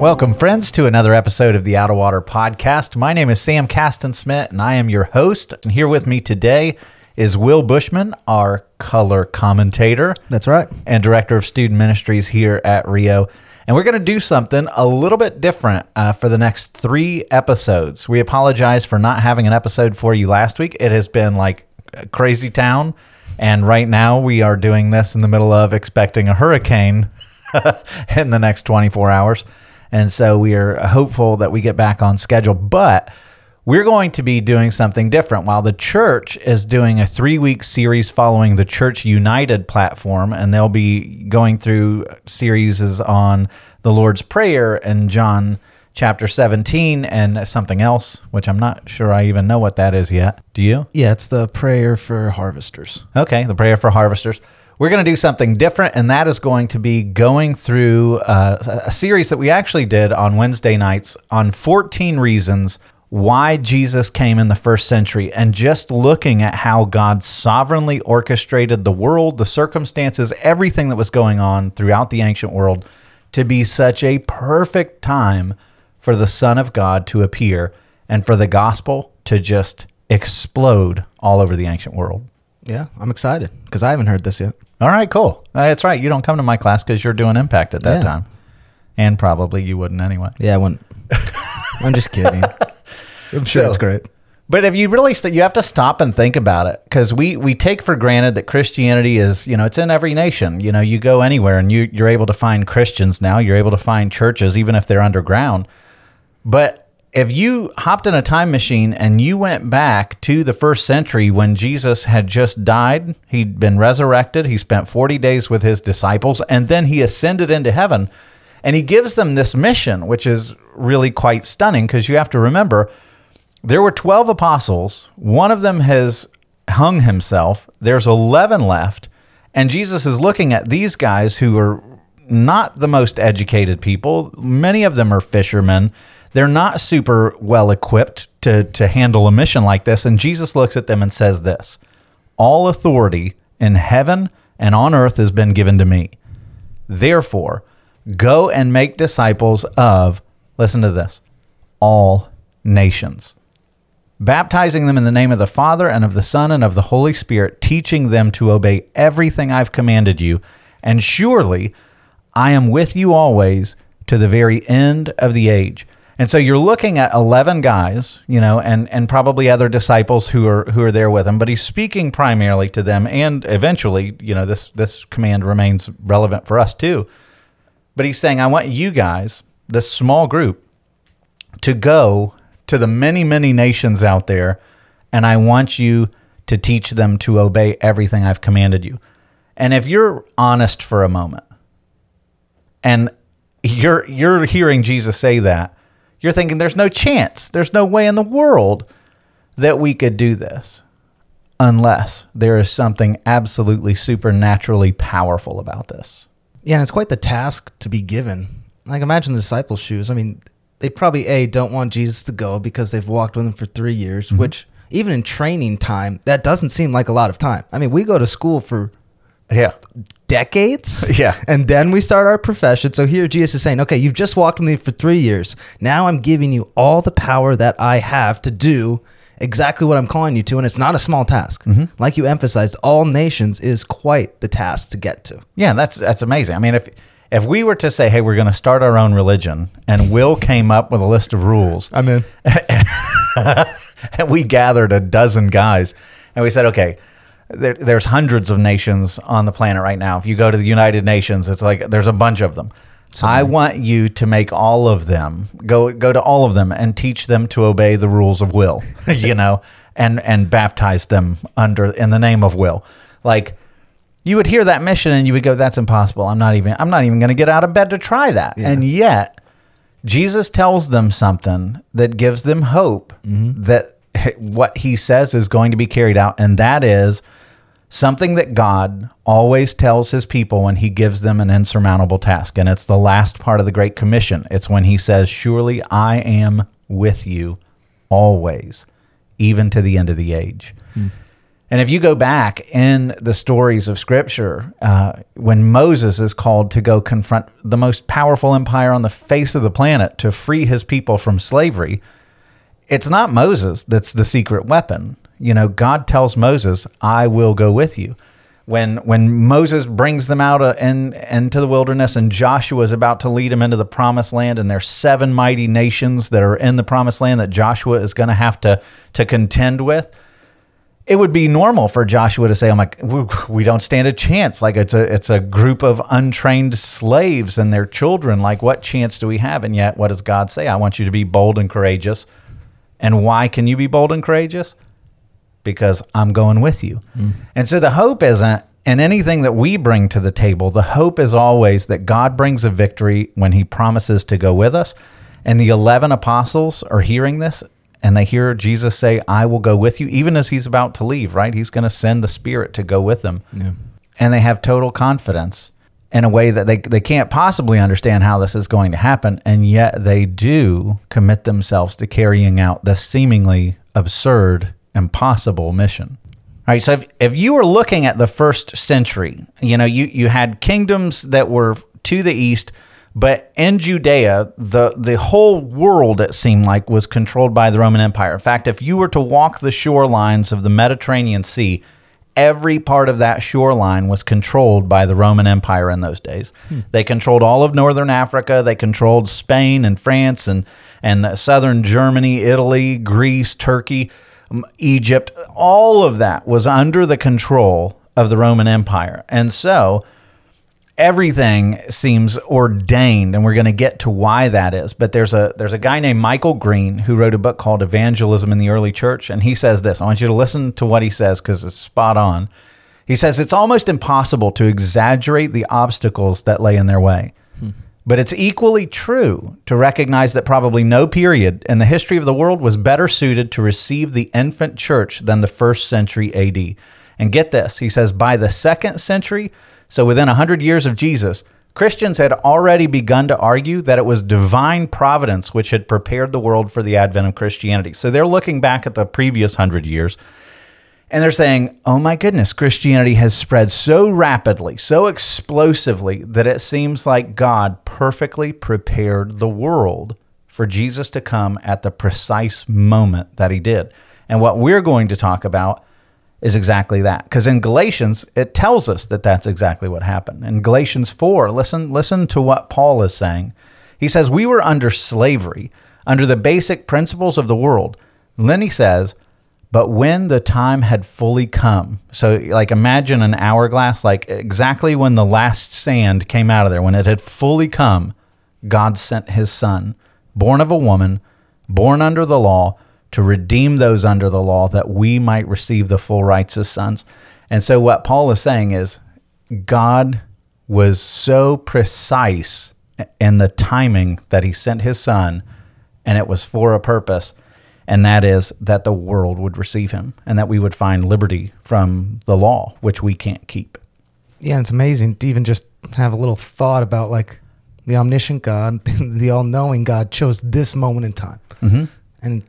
Welcome, friends, to another episode of the Out of Water podcast. My name is Sam Caston Smith, and I am your host. And here with me today is Will Bushman, our color commentator. That's right. And director of student ministries here at Rio. And we're going to do something a little bit different uh, for the next three episodes. We apologize for not having an episode for you last week. It has been like crazy town. And right now, we are doing this in the middle of expecting a hurricane in the next 24 hours. And so we are hopeful that we get back on schedule. But we're going to be doing something different. While the church is doing a three week series following the Church United platform, and they'll be going through series on the Lord's Prayer and John chapter 17 and something else, which I'm not sure I even know what that is yet. Do you? Yeah, it's the prayer for harvesters. Okay, the prayer for harvesters. We're going to do something different, and that is going to be going through uh, a series that we actually did on Wednesday nights on 14 reasons why Jesus came in the first century and just looking at how God sovereignly orchestrated the world, the circumstances, everything that was going on throughout the ancient world to be such a perfect time for the Son of God to appear and for the gospel to just explode all over the ancient world. Yeah, I'm excited because I haven't heard this yet. All right, cool. Uh, that's right. You don't come to my class because you're doing Impact at that Yeah. time. And probably you wouldn't anyway. Yeah, I wouldn't. I'm just kidding. I'm sure So- it's great. But if you really st- you have to stop and think about it because we we take for granted that Christianity is you know it's in every nation. You know you go anywhere and you you're able to find Christians now. You're able to find churches even if they're underground. But if you hopped in a time machine and you went back to the first century when Jesus had just died, he'd been resurrected, he spent 40 days with his disciples, and then he ascended into heaven. And he gives them this mission, which is really quite stunning because you have to remember there were 12 apostles. One of them has hung himself. There's 11 left. And Jesus is looking at these guys who are not the most educated people. Many of them are fishermen. They're not super well equipped to, to handle a mission like this. And Jesus looks at them and says this All authority in heaven and on earth has been given to me. Therefore, go and make disciples of, listen to this, all nations baptizing them in the name of the Father and of the Son and of the Holy Spirit, teaching them to obey everything I've commanded you. And surely I am with you always to the very end of the age. And so you're looking at 11 guys, you know, and, and probably other disciples who are who are there with him, but he's speaking primarily to them and eventually, you know, this this command remains relevant for us too. But he's saying I want you guys, this small group, to go to the many, many nations out there, and I want you to teach them to obey everything I've commanded you. And if you're honest for a moment, and you're you're hearing Jesus say that, you're thinking there's no chance, there's no way in the world that we could do this unless there is something absolutely supernaturally powerful about this. Yeah, and it's quite the task to be given. Like, imagine the disciples' shoes. I mean, they probably, A, don't want Jesus to go because they've walked with him for three years, Mm-hmm. which, even in training time, that doesn't seem like a lot of time. I mean, we go to school for Yeah. Decades. Yeah. And then we start our profession. So here Jesus is saying, okay, you've just walked with me for three years. Now I'm giving you all the power that I have to do exactly what I'm calling you to. And it's not a small task. Mm-hmm. Like you emphasized, all nations is quite the task to get to. Yeah, that's that's amazing. I mean, if if we were to say, "Hey, we're going to start our own religion," and Will came up with a list of rules, I'm in. and we gathered a dozen guys, and we said, "Okay, there, there's hundreds of nations on the planet right now. If you go to the United Nations, it's like there's a bunch of them. I want you to make all of them go go to all of them and teach them to obey the rules of will, you know, and and baptize them under in the name of will, like." you would hear that mission and you would go, "That's impossible. I'm not even. I'm not even going to get out of bed to try that." Yeah. And yet, Jesus tells them something that gives them hope mm-hmm. that what he says is going to be carried out, and that is something that God always tells his people when he gives them an insurmountable task. And it's the last part of the Great Commission. It's when he says, Surely I am with you always, even to the end of the age. And if you go back in the stories of Scripture, uh, when Moses is called to go confront the most powerful empire on the face of the planet to free his people from slavery, it's not Moses that's the secret weapon. You know, God tells Moses, "I will go with you." When when Moses brings them out uh, in, into the wilderness and Joshua is about to lead them into the promised land, and there's seven mighty nations that are in the promised land that Joshua is going to have to to contend with it would be normal for Joshua to say, "I'm like, we- we don't stand a chance. Like it's a it's a group of untrained slaves and their children. Like, what chance do we have?" And yet, what does God say? I want you to be bold and courageous. And why can you be bold and courageous? Because I'm going with you. Mm. And so the hope isn't in anything that we bring to the table. The hope is always that God brings a victory when He promises to go with us. And the eleven apostles are hearing this and they hear Jesus say, I will go with you, even as he's about to leave, right? He's going to send the Spirit to go with them. Yeah. And they have total confidence in a way that they, they can't possibly understand how this is going to happen. And yet they do commit themselves to carrying out this seemingly absurd, impossible mission. All right, so if, if you were looking at the first century, you know, you, you had kingdoms that were to the east, but in Judea, the, the whole world, it seemed like, was controlled by the Roman Empire. In fact, if you were to walk the shorelines of the Mediterranean Sea, every part of that shoreline was controlled by the Roman Empire in those days. Hmm. They controlled all of northern Africa, they controlled Spain and France and, and southern Germany, Italy, Greece, Turkey, Egypt. All of that was under the control of the Roman Empire. And so, everything seems ordained and we're going to get to why that is but there's a there's a guy named Michael Green who wrote a book called Evangelism in the Early Church and he says this I want you to listen to what he says cuz it's spot on he says it's almost impossible to exaggerate the obstacles that lay in their way but it's equally true to recognize that probably no period in the history of the world was better suited to receive the infant church than the first century AD. And get this, he says, by the second century, so within 100 years of Jesus, Christians had already begun to argue that it was divine providence which had prepared the world for the advent of Christianity. So they're looking back at the previous 100 years and they're saying, oh my goodness, Christianity has spread so rapidly, so explosively, that it seems like God perfectly prepared the world for Jesus to come at the precise moment that he did. And what we're going to talk about is exactly that. Because in Galatians, it tells us that that's exactly what happened. In Galatians 4, listen, listen to what Paul is saying. He says, We were under slavery, under the basic principles of the world. Then he says, but when the time had fully come, so like imagine an hourglass, like exactly when the last sand came out of there, when it had fully come, God sent his son, born of a woman, born under the law, to redeem those under the law that we might receive the full rights as sons. And so what Paul is saying is God was so precise in the timing that he sent his son, and it was for a purpose and that is that the world would receive him and that we would find liberty from the law, which we can't keep. Yeah, and it's amazing to even just have a little thought about like the omniscient God, the all knowing God chose this moment in time. Mm-hmm. And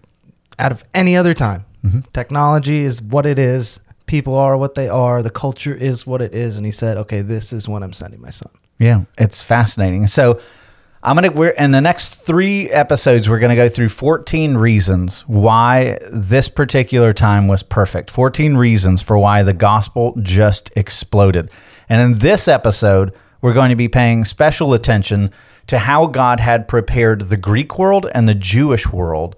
out of any other time, technology is what it is, people are what they are, the culture is what it is. And he said, okay, this is when I'm sending my son. Yeah, it's fascinating. So I'm gonna we're in the next three episodes we're gonna go through 14 reasons why this particular time was perfect. 14 reasons for why the gospel just exploded. And in this episode, we're going to be paying special attention to how God had prepared the Greek world and the Jewish world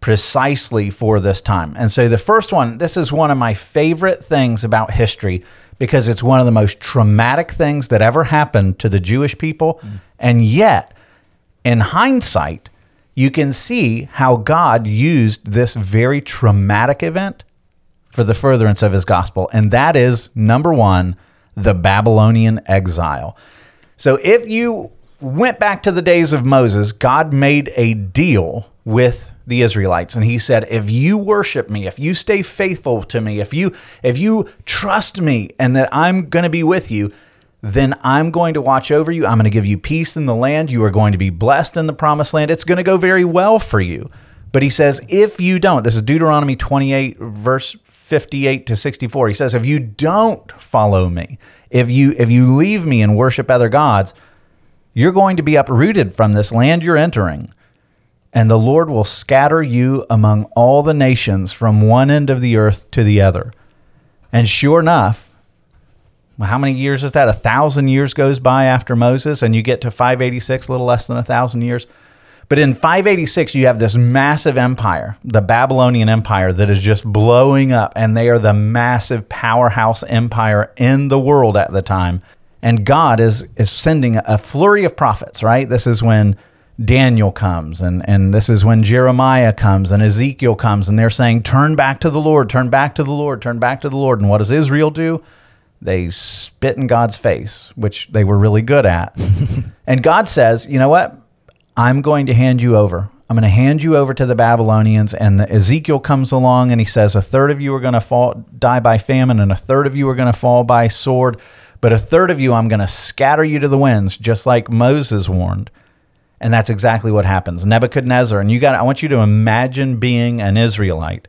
precisely for this time. And so the first one, this is one of my favorite things about history because it's one of the most traumatic things that ever happened to the Jewish people. Mm. And yet, in hindsight, you can see how God used this very traumatic event for the furtherance of his gospel. And that is number one, the Babylonian exile. So if you went back to the days of Moses, God made a deal with the Israelites and he said, "If you worship me, if you stay faithful to me, if you if you trust me and that I'm going to be with you, then I'm going to watch over you. I'm going to give you peace in the land. You are going to be blessed in the promised land. It's going to go very well for you." But he says, "If you don't." This is Deuteronomy 28 verse 58 to 64. He says, "If you don't follow me, if you if you leave me and worship other gods, you're going to be uprooted from this land you're entering, and the Lord will scatter you among all the nations from one end of the earth to the other. And sure enough, how many years is that? A thousand years goes by after Moses, and you get to 586, a little less than a thousand years. But in 586, you have this massive empire, the Babylonian Empire, that is just blowing up, and they are the massive powerhouse empire in the world at the time and God is is sending a flurry of prophets, right? This is when Daniel comes and and this is when Jeremiah comes and Ezekiel comes and they're saying turn back to the Lord, turn back to the Lord, turn back to the Lord. And what does Israel do? They spit in God's face, which they were really good at. and God says, "You know what? I'm going to hand you over. I'm going to hand you over to the Babylonians. And the, Ezekiel comes along and he says, A third of you are going to fall, die by famine, and a third of you are going to fall by sword. But a third of you, I'm going to scatter you to the winds, just like Moses warned. And that's exactly what happens. Nebuchadnezzar, and you got I want you to imagine being an Israelite.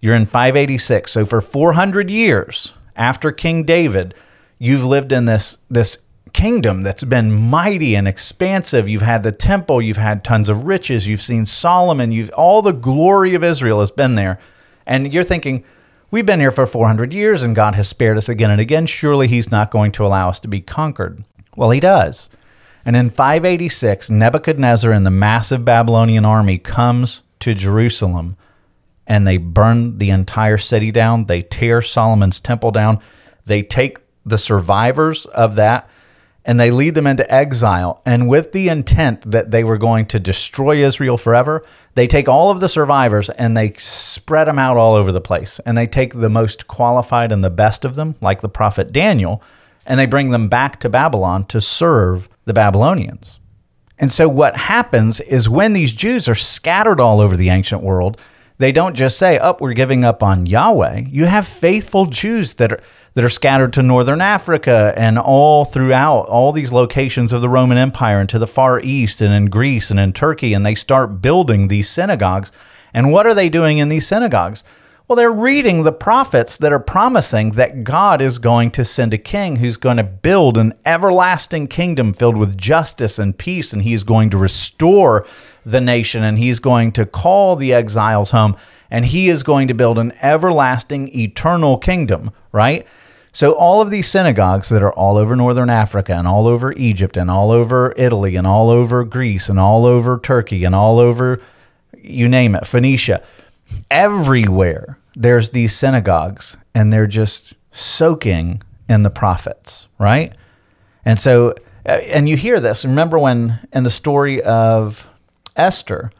You're in 586. So for 400 years after King David, you've lived in this this kingdom that's been mighty and expansive. You've had the temple, you've had tons of riches, you've seen Solomon, you've all the glory of Israel has been there. And you're thinking, We've been here for 400 years and God has spared us again and again. Surely He's not going to allow us to be conquered. Well, He does. And in 586, Nebuchadnezzar and the massive Babylonian army comes to Jerusalem and they burn the entire city down. They tear Solomon's temple down. They take the survivors of that and they lead them into exile. And with the intent that they were going to destroy Israel forever, they take all of the survivors and they spread them out all over the place. And they take the most qualified and the best of them, like the prophet Daniel, and they bring them back to Babylon to serve the Babylonians. And so what happens is when these Jews are scattered all over the ancient world, they don't just say, "Oh, we're giving up on Yahweh." You have faithful Jews that are that are scattered to northern Africa and all throughout all these locations of the Roman Empire and to the Far East and in Greece and in Turkey. And they start building these synagogues. And what are they doing in these synagogues? Well, they're reading the prophets that are promising that God is going to send a king who's going to build an everlasting kingdom filled with justice and peace, and he's going to restore the nation, and he's going to call the exiles home, and he is going to build an everlasting, eternal kingdom, right? So, all of these synagogues that are all over northern Africa and all over Egypt and all over Italy and all over Greece and all over Turkey and all over, you name it, Phoenicia, everywhere there's these synagogues and they're just soaking in the prophets, right? And so, uh, and you hear this. Remember when in the story of Esther,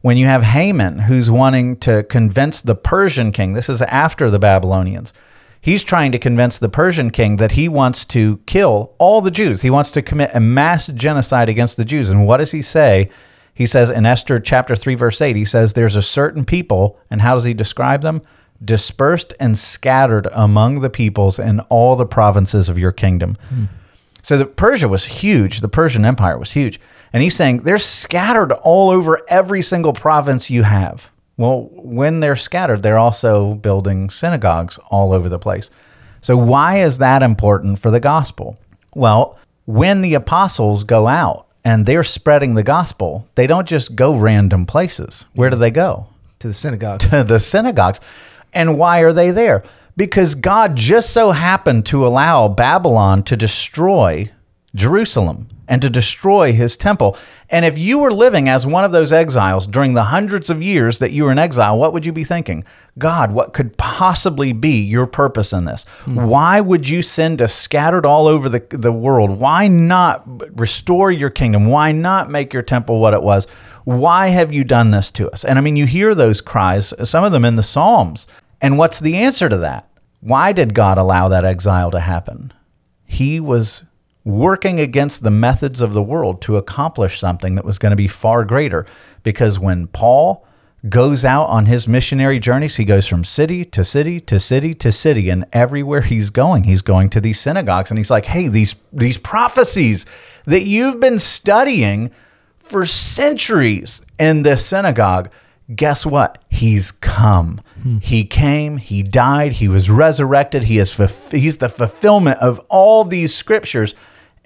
when you have Haman who's wanting to convince the Persian king, this is after the Babylonians He's trying to convince the Persian king that he wants to kill all the Jews. He wants to commit a mass genocide against the Jews. And what does he say? He says in Esther chapter 3 verse 8, he says there's a certain people and how does he describe them? Dispersed and scattered among the peoples in all the provinces of your kingdom. Hmm. So the Persia was huge. The Persian Empire was huge. And he's saying they're scattered all over every single province you have. Well, when they're scattered, they're also building synagogues all over the place. So, why is that important for the gospel? Well, when the apostles go out and they're spreading the gospel, they don't just go random places. Where do they go? To the synagogues. To the synagogues. And why are they there? Because God just so happened to allow Babylon to destroy Jerusalem and to destroy his temple. And if you were living as one of those exiles during the hundreds of years that you were in exile, what would you be thinking? God, what could possibly be your purpose in this? Hmm. Why would you send us scattered all over the, the world? Why not restore your kingdom? Why not make your temple what it was? Why have you done this to us? And I mean, you hear those cries, some of them in the Psalms. And what's the answer to that? Why did God allow that exile to happen? He was working against the methods of the world to accomplish something that was going to be far greater. Because when Paul goes out on his missionary journeys, he goes from city to city to city to city, and everywhere he's going, he's going to these synagogues, and he's like, "Hey, these these prophecies that you've been studying for centuries in this synagogue." Guess what? He's come. Hmm. He came. He died. He was resurrected. He is. He's the fulfillment of all these scriptures.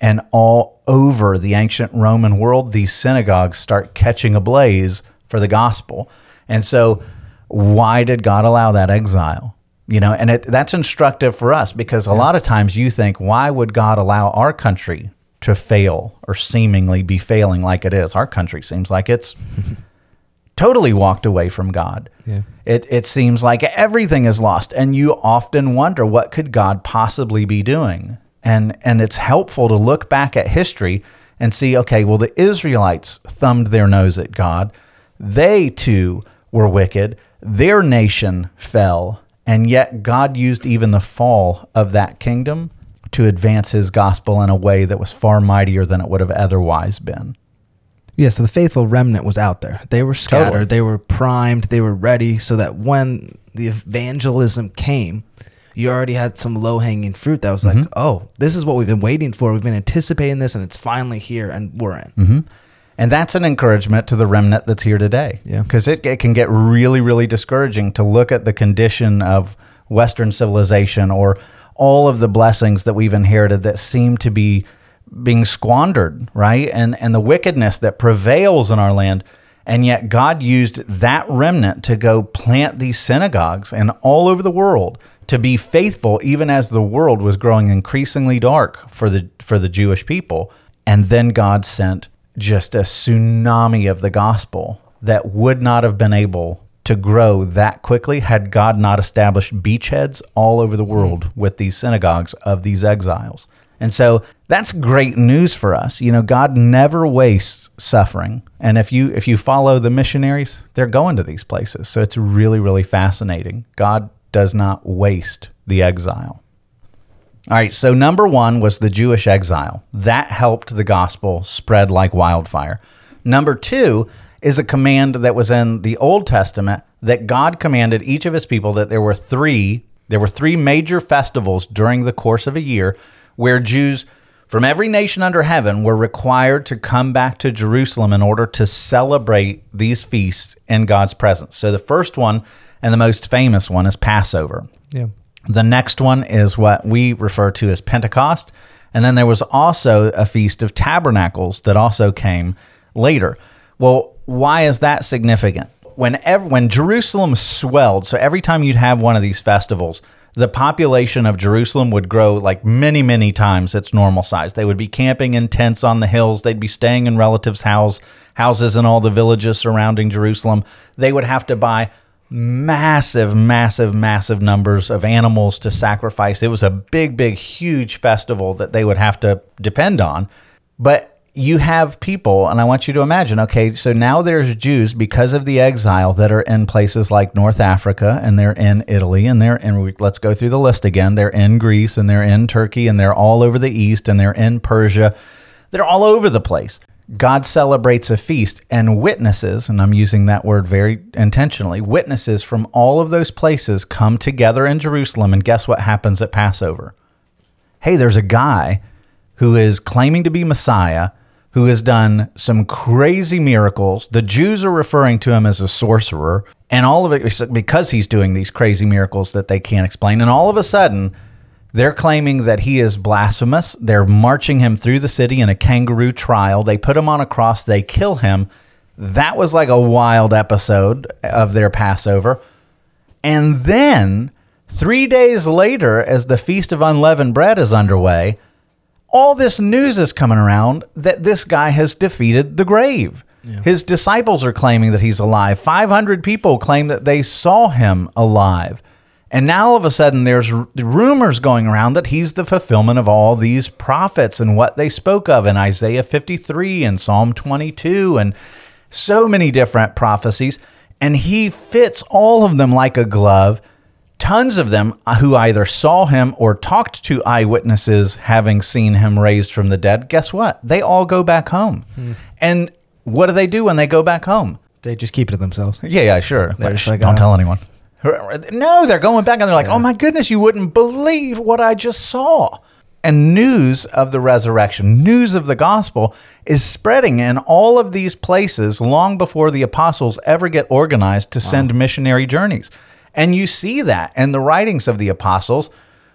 And all over the ancient Roman world, these synagogues start catching ablaze for the gospel. And so, why did God allow that exile? You know, and it, that's instructive for us because a lot of times you think, why would God allow our country to fail or seemingly be failing like it is? Our country seems like it's totally walked away from God. Yeah. It, it seems like everything is lost. And you often wonder, what could God possibly be doing? And, and it's helpful to look back at history and see, okay, well, the Israelites thumbed their nose at God. They too were wicked. Their nation fell. And yet God used even the fall of that kingdom to advance his gospel in a way that was far mightier than it would have otherwise been. Yeah, so the faithful remnant was out there. They were scattered, Totally. they were primed, they were ready, so that when the evangelism came, you already had some low hanging fruit that was like, oh, this is what we've been waiting for. We've been anticipating this, and it's finally here, and we're in. hmm And that's an encouragement to the remnant that's here today. Yeah. Because it, it can get really, really discouraging to look at the condition of Western civilization or all of the blessings that we've inherited that seem to be being squandered, right? And and the wickedness that prevails in our land. And yet God used that remnant to go plant these synagogues and all over the world to be faithful even as the world was growing increasingly dark for the for the Jewish people. And then God sent just a tsunami of the gospel that would not have been able to grow that quickly had God not established beachheads all over the world with these synagogues of these exiles. And so that's great news for us. You know, God never wastes suffering. And if you if you follow the missionaries, they're going to these places. So it's really really fascinating. God does not waste the exile. All right, so number 1 was the Jewish exile. That helped the gospel spread like wildfire. Number 2 is a command that was in the Old Testament that God commanded each of his people that there were 3 there were 3 major festivals during the course of a year where Jews from every nation under heaven were required to come back to Jerusalem in order to celebrate these feasts in God's presence. So the first one and the most famous one is Passover. Yeah. The next one is what we refer to as Pentecost. And then there was also a Feast of Tabernacles that also came later. Well, why is that significant? When, ev- when Jerusalem swelled, so every time you'd have one of these festivals, the population of Jerusalem would grow like many, many times its normal size. They would be camping in tents on the hills. They'd be staying in relatives' house, houses in all the villages surrounding Jerusalem. They would have to buy massive, massive, massive numbers of animals to sacrifice. It was a big, big, huge festival that they would have to depend on. But you have people, and I want you to imagine okay, so now there's Jews because of the exile that are in places like North Africa, and they're in Italy, and they're in, let's go through the list again. They're in Greece, and they're in Turkey, and they're all over the East, and they're in Persia. They're all over the place. God celebrates a feast, and witnesses, and I'm using that word very intentionally, witnesses from all of those places come together in Jerusalem, and guess what happens at Passover? Hey, there's a guy who is claiming to be Messiah, who has done some crazy miracles. The Jews are referring to him as a sorcerer, and all of it because he's doing these crazy miracles that they can't explain. And all of a sudden, they're claiming that he is blasphemous. They're marching him through the city in a kangaroo trial. They put him on a cross, they kill him. That was like a wild episode of their Passover. And then, three days later, as the Feast of Unleavened Bread is underway, all this news is coming around that this guy has defeated the grave. His disciples are claiming that he's alive. 500 people claim that they saw him alive. And now all of a sudden there's r- rumors going around that he's the fulfillment of all these prophets and what they spoke of in Isaiah 53 and Psalm 22 and so many different prophecies. And he fits all of them like a glove. Tons of them who either saw him or talked to eyewitnesses having seen him raised from the dead, guess what? They all go back home. And what do they do when they go back home? They just keep it to themselves. Yeah, yeah, sure. Like, sh- like, don't uh, tell anyone. No, they're going back and they're like, oh my goodness, you wouldn't believe what I just saw. And news of the resurrection, news of the gospel is spreading in all of these places long before the apostles ever get organized to send missionary journeys. And you see that in the writings of the apostles,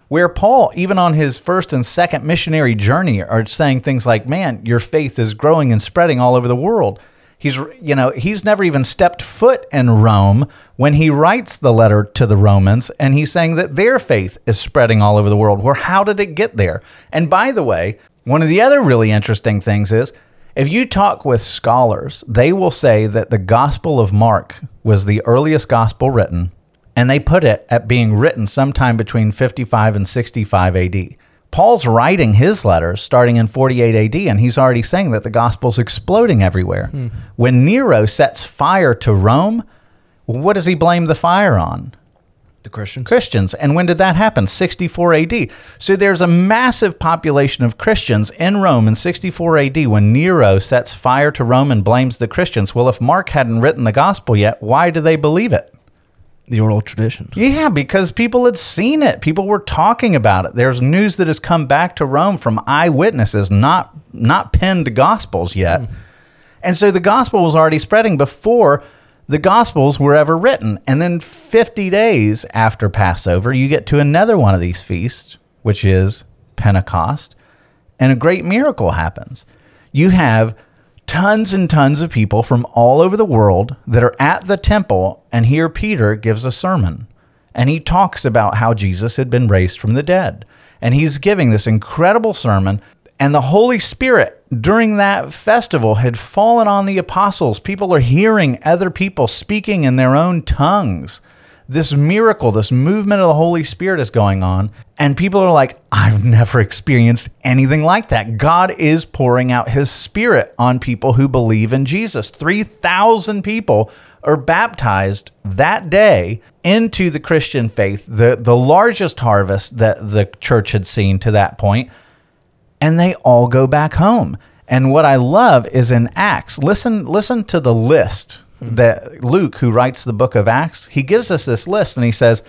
where Paul, even on his first and second missionary journey, are saying things like, Man, your faith is growing and spreading all over the world. He's, you know, he's never even stepped foot in Rome when he writes the letter to the Romans, and he's saying that their faith is spreading all over the world. Well, how did it get there? And by the way, one of the other really interesting things is if you talk with scholars, they will say that the Gospel of Mark was the earliest gospel written, and they put it at being written sometime between 55 and 65 AD. Paul's writing his letters starting in 48 AD, and he's already saying that the gospel's exploding everywhere. Hmm. When Nero sets fire to Rome, what does he blame the fire on? The Christians. Christians. And when did that happen? 64 AD. So there's a massive population of Christians in Rome in 64 AD when Nero sets fire to Rome and blames the Christians. Well, if Mark hadn't written the gospel yet, why do they believe it? The oral tradition. Yeah, because people had seen it. People were talking about it. There's news that has come back to Rome from eyewitnesses, not not penned gospels yet. Hmm. And so the gospel was already spreading before the gospels were ever written. And then 50 days after Passover, you get to another one of these feasts, which is Pentecost, and a great miracle happens. You have tons and tons of people from all over the world that are at the temple, and here Peter gives a sermon. And he talks about how Jesus had been raised from the dead. And he's giving this incredible sermon. And the Holy Spirit during that festival had fallen on the apostles. People are hearing other people speaking in their own tongues this miracle, this movement of the Holy Spirit is going on. And people are like, I've never experienced anything like that. God is pouring out his spirit on people who believe in Jesus. 3,000 people are baptized that day into the Christian faith, the, the largest harvest that the church had seen to that point and they all go back home. And what I love is in Acts, listen listen to the list that Luke, who writes the book of Acts, he gives us this list and he says,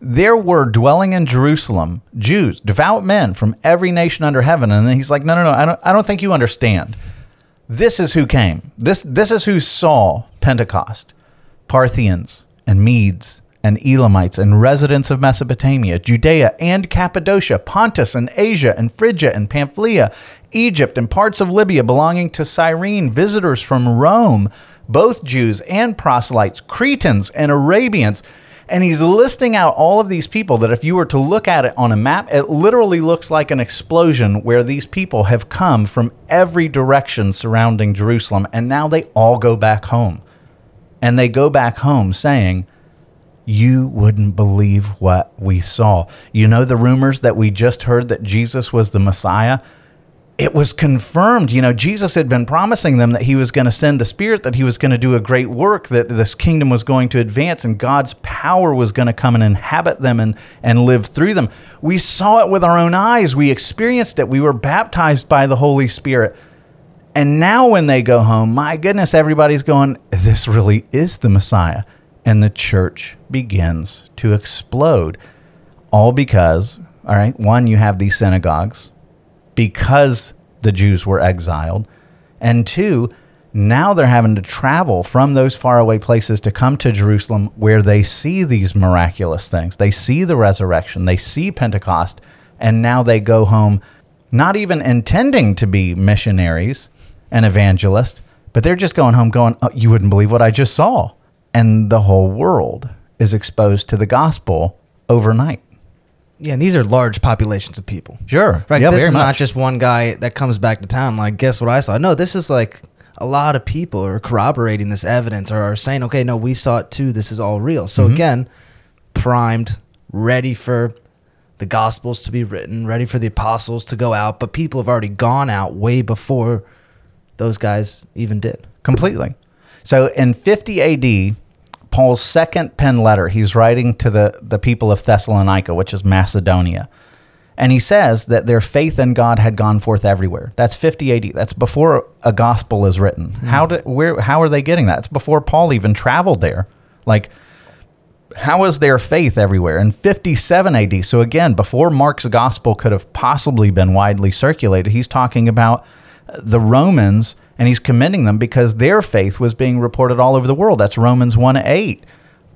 There were dwelling in Jerusalem Jews, devout men from every nation under heaven. And then he's like, No, no, no, I don't I don't think you understand. This is who came. This this is who saw Pentecost. Parthians and Medes and Elamites and residents of Mesopotamia, Judea and Cappadocia, Pontus and Asia and Phrygia and Pamphylia, Egypt and parts of Libya belonging to Cyrene, visitors from Rome, both Jews and proselytes, Cretans and Arabians. And he's listing out all of these people that if you were to look at it on a map, it literally looks like an explosion where these people have come from every direction surrounding Jerusalem. And now they all go back home. And they go back home saying, you wouldn't believe what we saw. You know the rumors that we just heard that Jesus was the Messiah? It was confirmed. You know, Jesus had been promising them that he was going to send the Spirit, that he was going to do a great work, that this kingdom was going to advance, and God's power was going to come and inhabit them and, and live through them. We saw it with our own eyes. We experienced it. We were baptized by the Holy Spirit. And now, when they go home, my goodness, everybody's going, This really is the Messiah. And the church begins to explode. All because, all right, one, you have these synagogues because the Jews were exiled. And two, now they're having to travel from those faraway places to come to Jerusalem where they see these miraculous things. They see the resurrection, they see Pentecost, and now they go home not even intending to be missionaries and evangelists, but they're just going home going, oh, You wouldn't believe what I just saw. And the whole world is exposed to the gospel overnight. Yeah, and these are large populations of people. Sure. Right. Yeah, this is not just one guy that comes back to town. Like, guess what I saw? No, this is like a lot of people are corroborating this evidence or are saying, okay, no, we saw it too. This is all real. So Mm-hmm. again, primed, ready for the gospels to be written, ready for the apostles to go out. But people have already gone out way before those guys even did. completely. So in 50 AD, Paul's second pen letter. He's writing to the, the people of Thessalonica, which is Macedonia. And he says that their faith in God had gone forth everywhere. That's 50 AD. That's before a gospel is written. Hmm. How did where how are they getting that? It's before Paul even traveled there. Like how is their faith everywhere? In 57 AD, so again, before Mark's gospel could have possibly been widely circulated, he's talking about the Romans and he's commending them because their faith was being reported all over the world. That's Romans 1 8.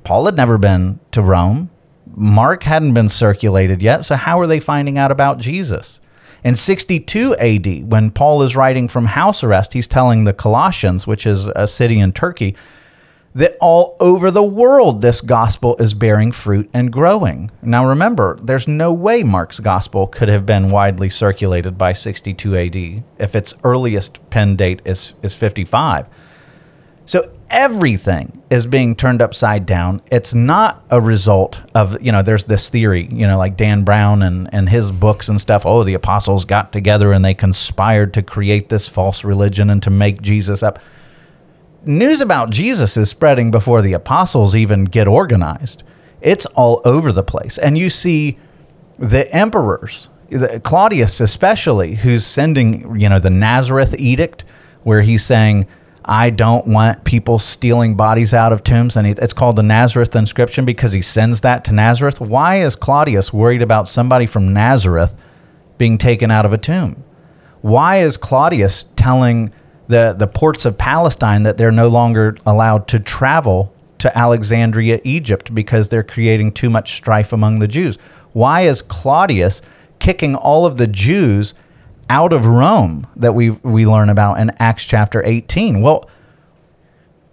Paul had never been to Rome. Mark hadn't been circulated yet, so how are they finding out about Jesus? In 62 AD, when Paul is writing from house arrest, he's telling the Colossians, which is a city in Turkey, that all over the world this gospel is bearing fruit and growing. Now remember, there's no way Mark's gospel could have been widely circulated by 62 AD if its earliest pen date is, is 55. So everything is being turned upside down. It's not a result of, you know, there's this theory, you know, like Dan Brown and, and his books and stuff. Oh, the apostles got together and they conspired to create this false religion and to make Jesus up. News about Jesus is spreading before the apostles even get organized. It's all over the place. And you see the emperors, the, Claudius especially, who's sending, you know, the Nazareth edict, where he's saying, I don't want people stealing bodies out of tombs. And it's called the Nazareth inscription because he sends that to Nazareth. Why is Claudius worried about somebody from Nazareth being taken out of a tomb? Why is Claudius telling the, the ports of Palestine that they're no longer allowed to travel to Alexandria, Egypt, because they're creating too much strife among the Jews? Why is Claudius kicking all of the Jews out of Rome that we we learn about in Acts chapter 18? Well,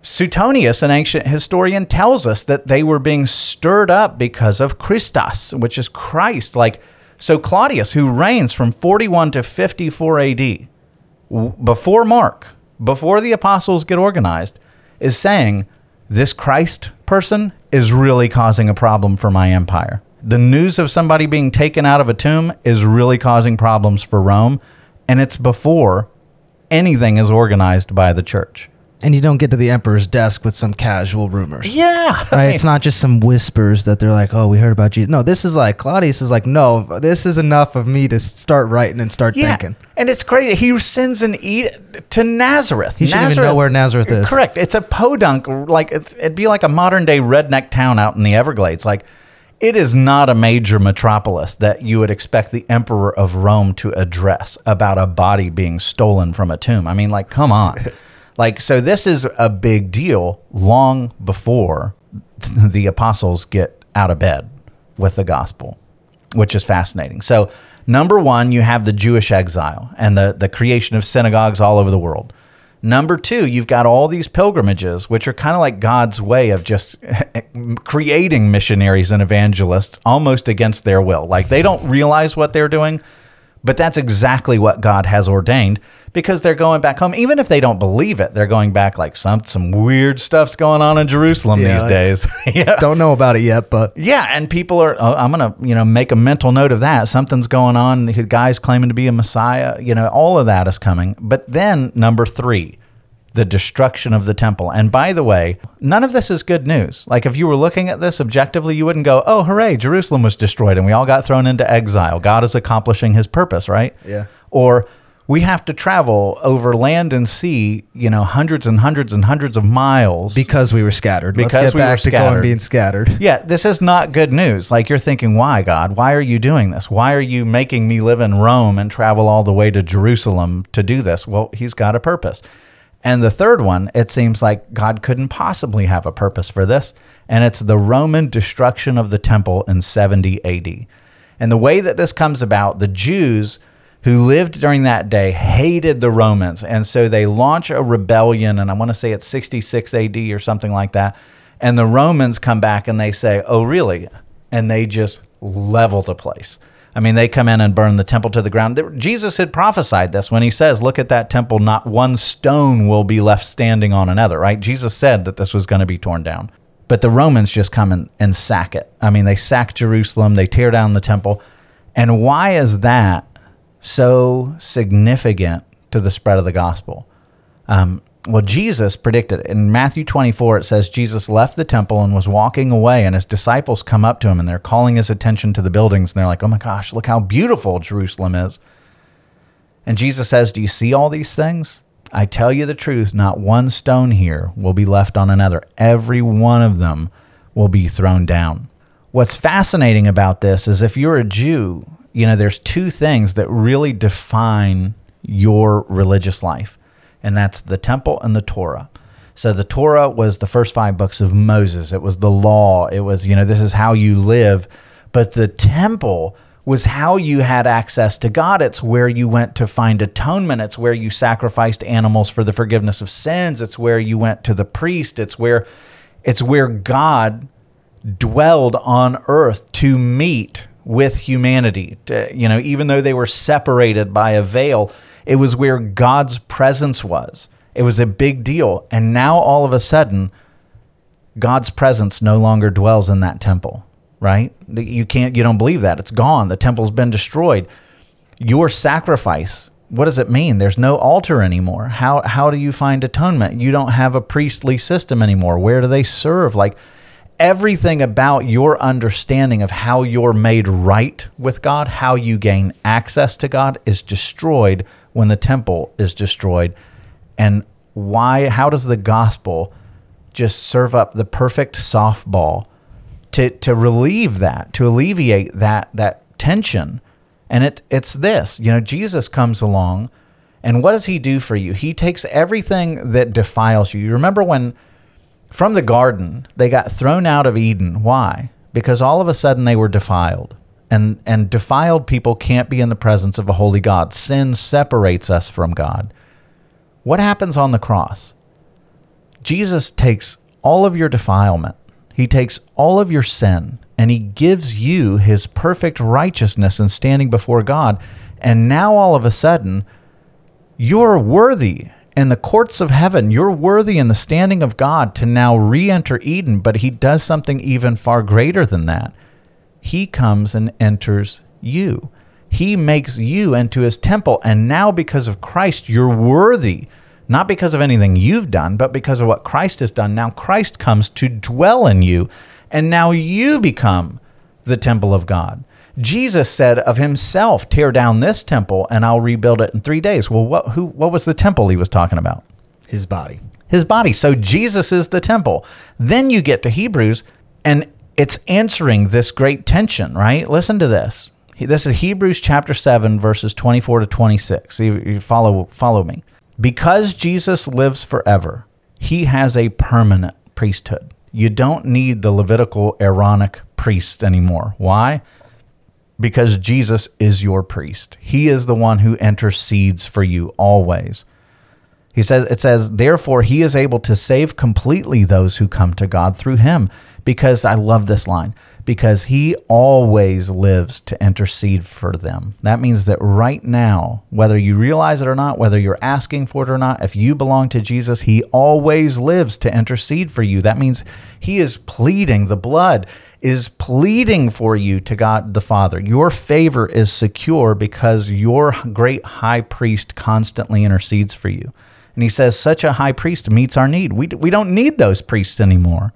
Suetonius, an ancient historian, tells us that they were being stirred up because of Christus, which is Christ. Like so, Claudius, who reigns from 41 to 54 AD, before Mark, before the apostles get organized, is saying this Christ person is really causing a problem for my empire. The news of somebody being taken out of a tomb is really causing problems for Rome, and it's before anything is organized by the church. And you don't get to the emperor's desk with some casual rumors. Yeah. Right? it's not just some whispers that they're like, "Oh, we heard about Jesus." No, this is like Claudius is like, "No, this is enough of me to start writing and start Yeah, thinking." and it's crazy. He sends an edict to Nazareth. He shouldn't even know where Nazareth is. Correct. It's a podunk. Like it's, it'd be like a modern day redneck town out in the Everglades. Like it is not a major metropolis that you would expect the emperor of Rome to address about a body being stolen from a tomb. I mean, like, come on. like, so this is a big deal long before the apostles get out of bed with the gospel, which is fascinating. So, number one, you have the Jewish exile and the, the creation of synagogues all over the world. Number two, you've got all these pilgrimages, which are kind of like God's way of just creating missionaries and evangelists almost against their will. Like they don't realize what they're doing, but that's exactly what God has ordained because they're going back home. Even if they don't believe it, they're going back like some some weird stuff's going on in Jerusalem Yeah, these days. yeah. Don't know about it yet, but Yeah, and people are. Oh, I'm gonna, you know, make a mental note of that. Something's going on. The guy's claiming to be a messiah. You know, all of that is coming. But then number three, the destruction of the temple. And by the way, none of this is good news. Like if you were looking at this objectively, you wouldn't go, "Oh, hooray! Jerusalem was destroyed, and we all got thrown into exile. God is accomplishing His purpose, right?" Yeah. Or we have to travel over land and sea, you know, hundreds and hundreds and hundreds of miles because we were scattered. Let's Because get we were back to scattered. going being scattered. yeah, this is not good news. Like you're thinking, why, God? Why are you doing this? Why are you making me live in Rome and travel all the way to Jerusalem to do this? Well, he's got a purpose. And the third one, it seems like God couldn't possibly have a purpose for this. And it's the Roman destruction of the temple in 70 AD. And the way that this comes about, the Jews who lived during that day hated the Romans. And so they launch a rebellion, and I want to say it's 66 AD or something like that. And the Romans come back and they say, Oh, really? And they just level the place. I mean, they come in and burn the temple to the ground. Jesus had prophesied this when he says, Look at that temple, not one stone will be left standing on another, right? Jesus said that this was going to be torn down. But the Romans just come in and sack it. I mean, they sack Jerusalem, they tear down the temple. And why is that so significant to the spread of the gospel? Um, Well, Jesus predicted. In Matthew 24, it says Jesus left the temple and was walking away, and his disciples come up to him and they're calling his attention to the buildings. And they're like, oh my gosh, look how beautiful Jerusalem is. And Jesus says, Do you see all these things? I tell you the truth, not one stone here will be left on another. Every one of them will be thrown down. What's fascinating about this is if you're a Jew, you know, there's two things that really define your religious life and that's the temple and the Torah. So the Torah was the first five books of Moses. It was the law. It was, you know, this is how you live. But the temple was how you had access to God. It's where you went to find atonement. It's where you sacrificed animals for the forgiveness of sins. It's where you went to the priest. It's where it's where God dwelled on earth to meet with humanity. To, you know, even though they were separated by a veil, it was where God's presence was. It was a big deal. And now all of a sudden, God's presence no longer dwells in that temple, right? You can't, you don't believe that. It's gone. The temple's been destroyed. Your sacrifice, what does it mean? There's no altar anymore. How, how do you find atonement? You don't have a priestly system anymore. Where do they serve? Like, everything about your understanding of how you're made right with God, how you gain access to God, is destroyed when the temple is destroyed. And why how does the gospel just serve up the perfect softball to to relieve that to alleviate that that tension? And it it's this you know Jesus comes along and what does he do for you? He takes everything that defiles you. You remember when from the garden they got thrown out of Eden. Why? Because all of a sudden they were defiled and and defiled people can't be in the presence of a holy God. Sin separates us from God. What happens on the cross? Jesus takes all of your defilement. He takes all of your sin and he gives you his perfect righteousness in standing before God. And now all of a sudden, you're worthy in the courts of heaven. You're worthy in the standing of God to now re enter Eden, but he does something even far greater than that he comes and enters you. He makes you into his temple. And now, because of Christ, you're worthy, not because of anything you've done, but because of what Christ has done. Now, Christ comes to dwell in you, and now you become the temple of God. Jesus said of himself, Tear down this temple, and I'll rebuild it in three days. Well, what, who, what was the temple he was talking about? His body. His body. So Jesus is the temple. Then you get to Hebrews, and it's answering this great tension, right? Listen to this. This is Hebrews chapter 7 verses 24 to 26. You, follow follow me. Because Jesus lives forever, he has a permanent priesthood. You don't need the Levitical Aaronic priest anymore. Why? Because Jesus is your priest. He is the one who intercedes for you always. He says it says therefore he is able to save completely those who come to God through him because I love this line because he always lives to intercede for them. That means that right now, whether you realize it or not, whether you're asking for it or not, if you belong to Jesus, he always lives to intercede for you. That means he is pleading, the blood is pleading for you to God the Father. Your favor is secure because your great high priest constantly intercedes for you. And he says, such a high priest meets our need. We, we don't need those priests anymore.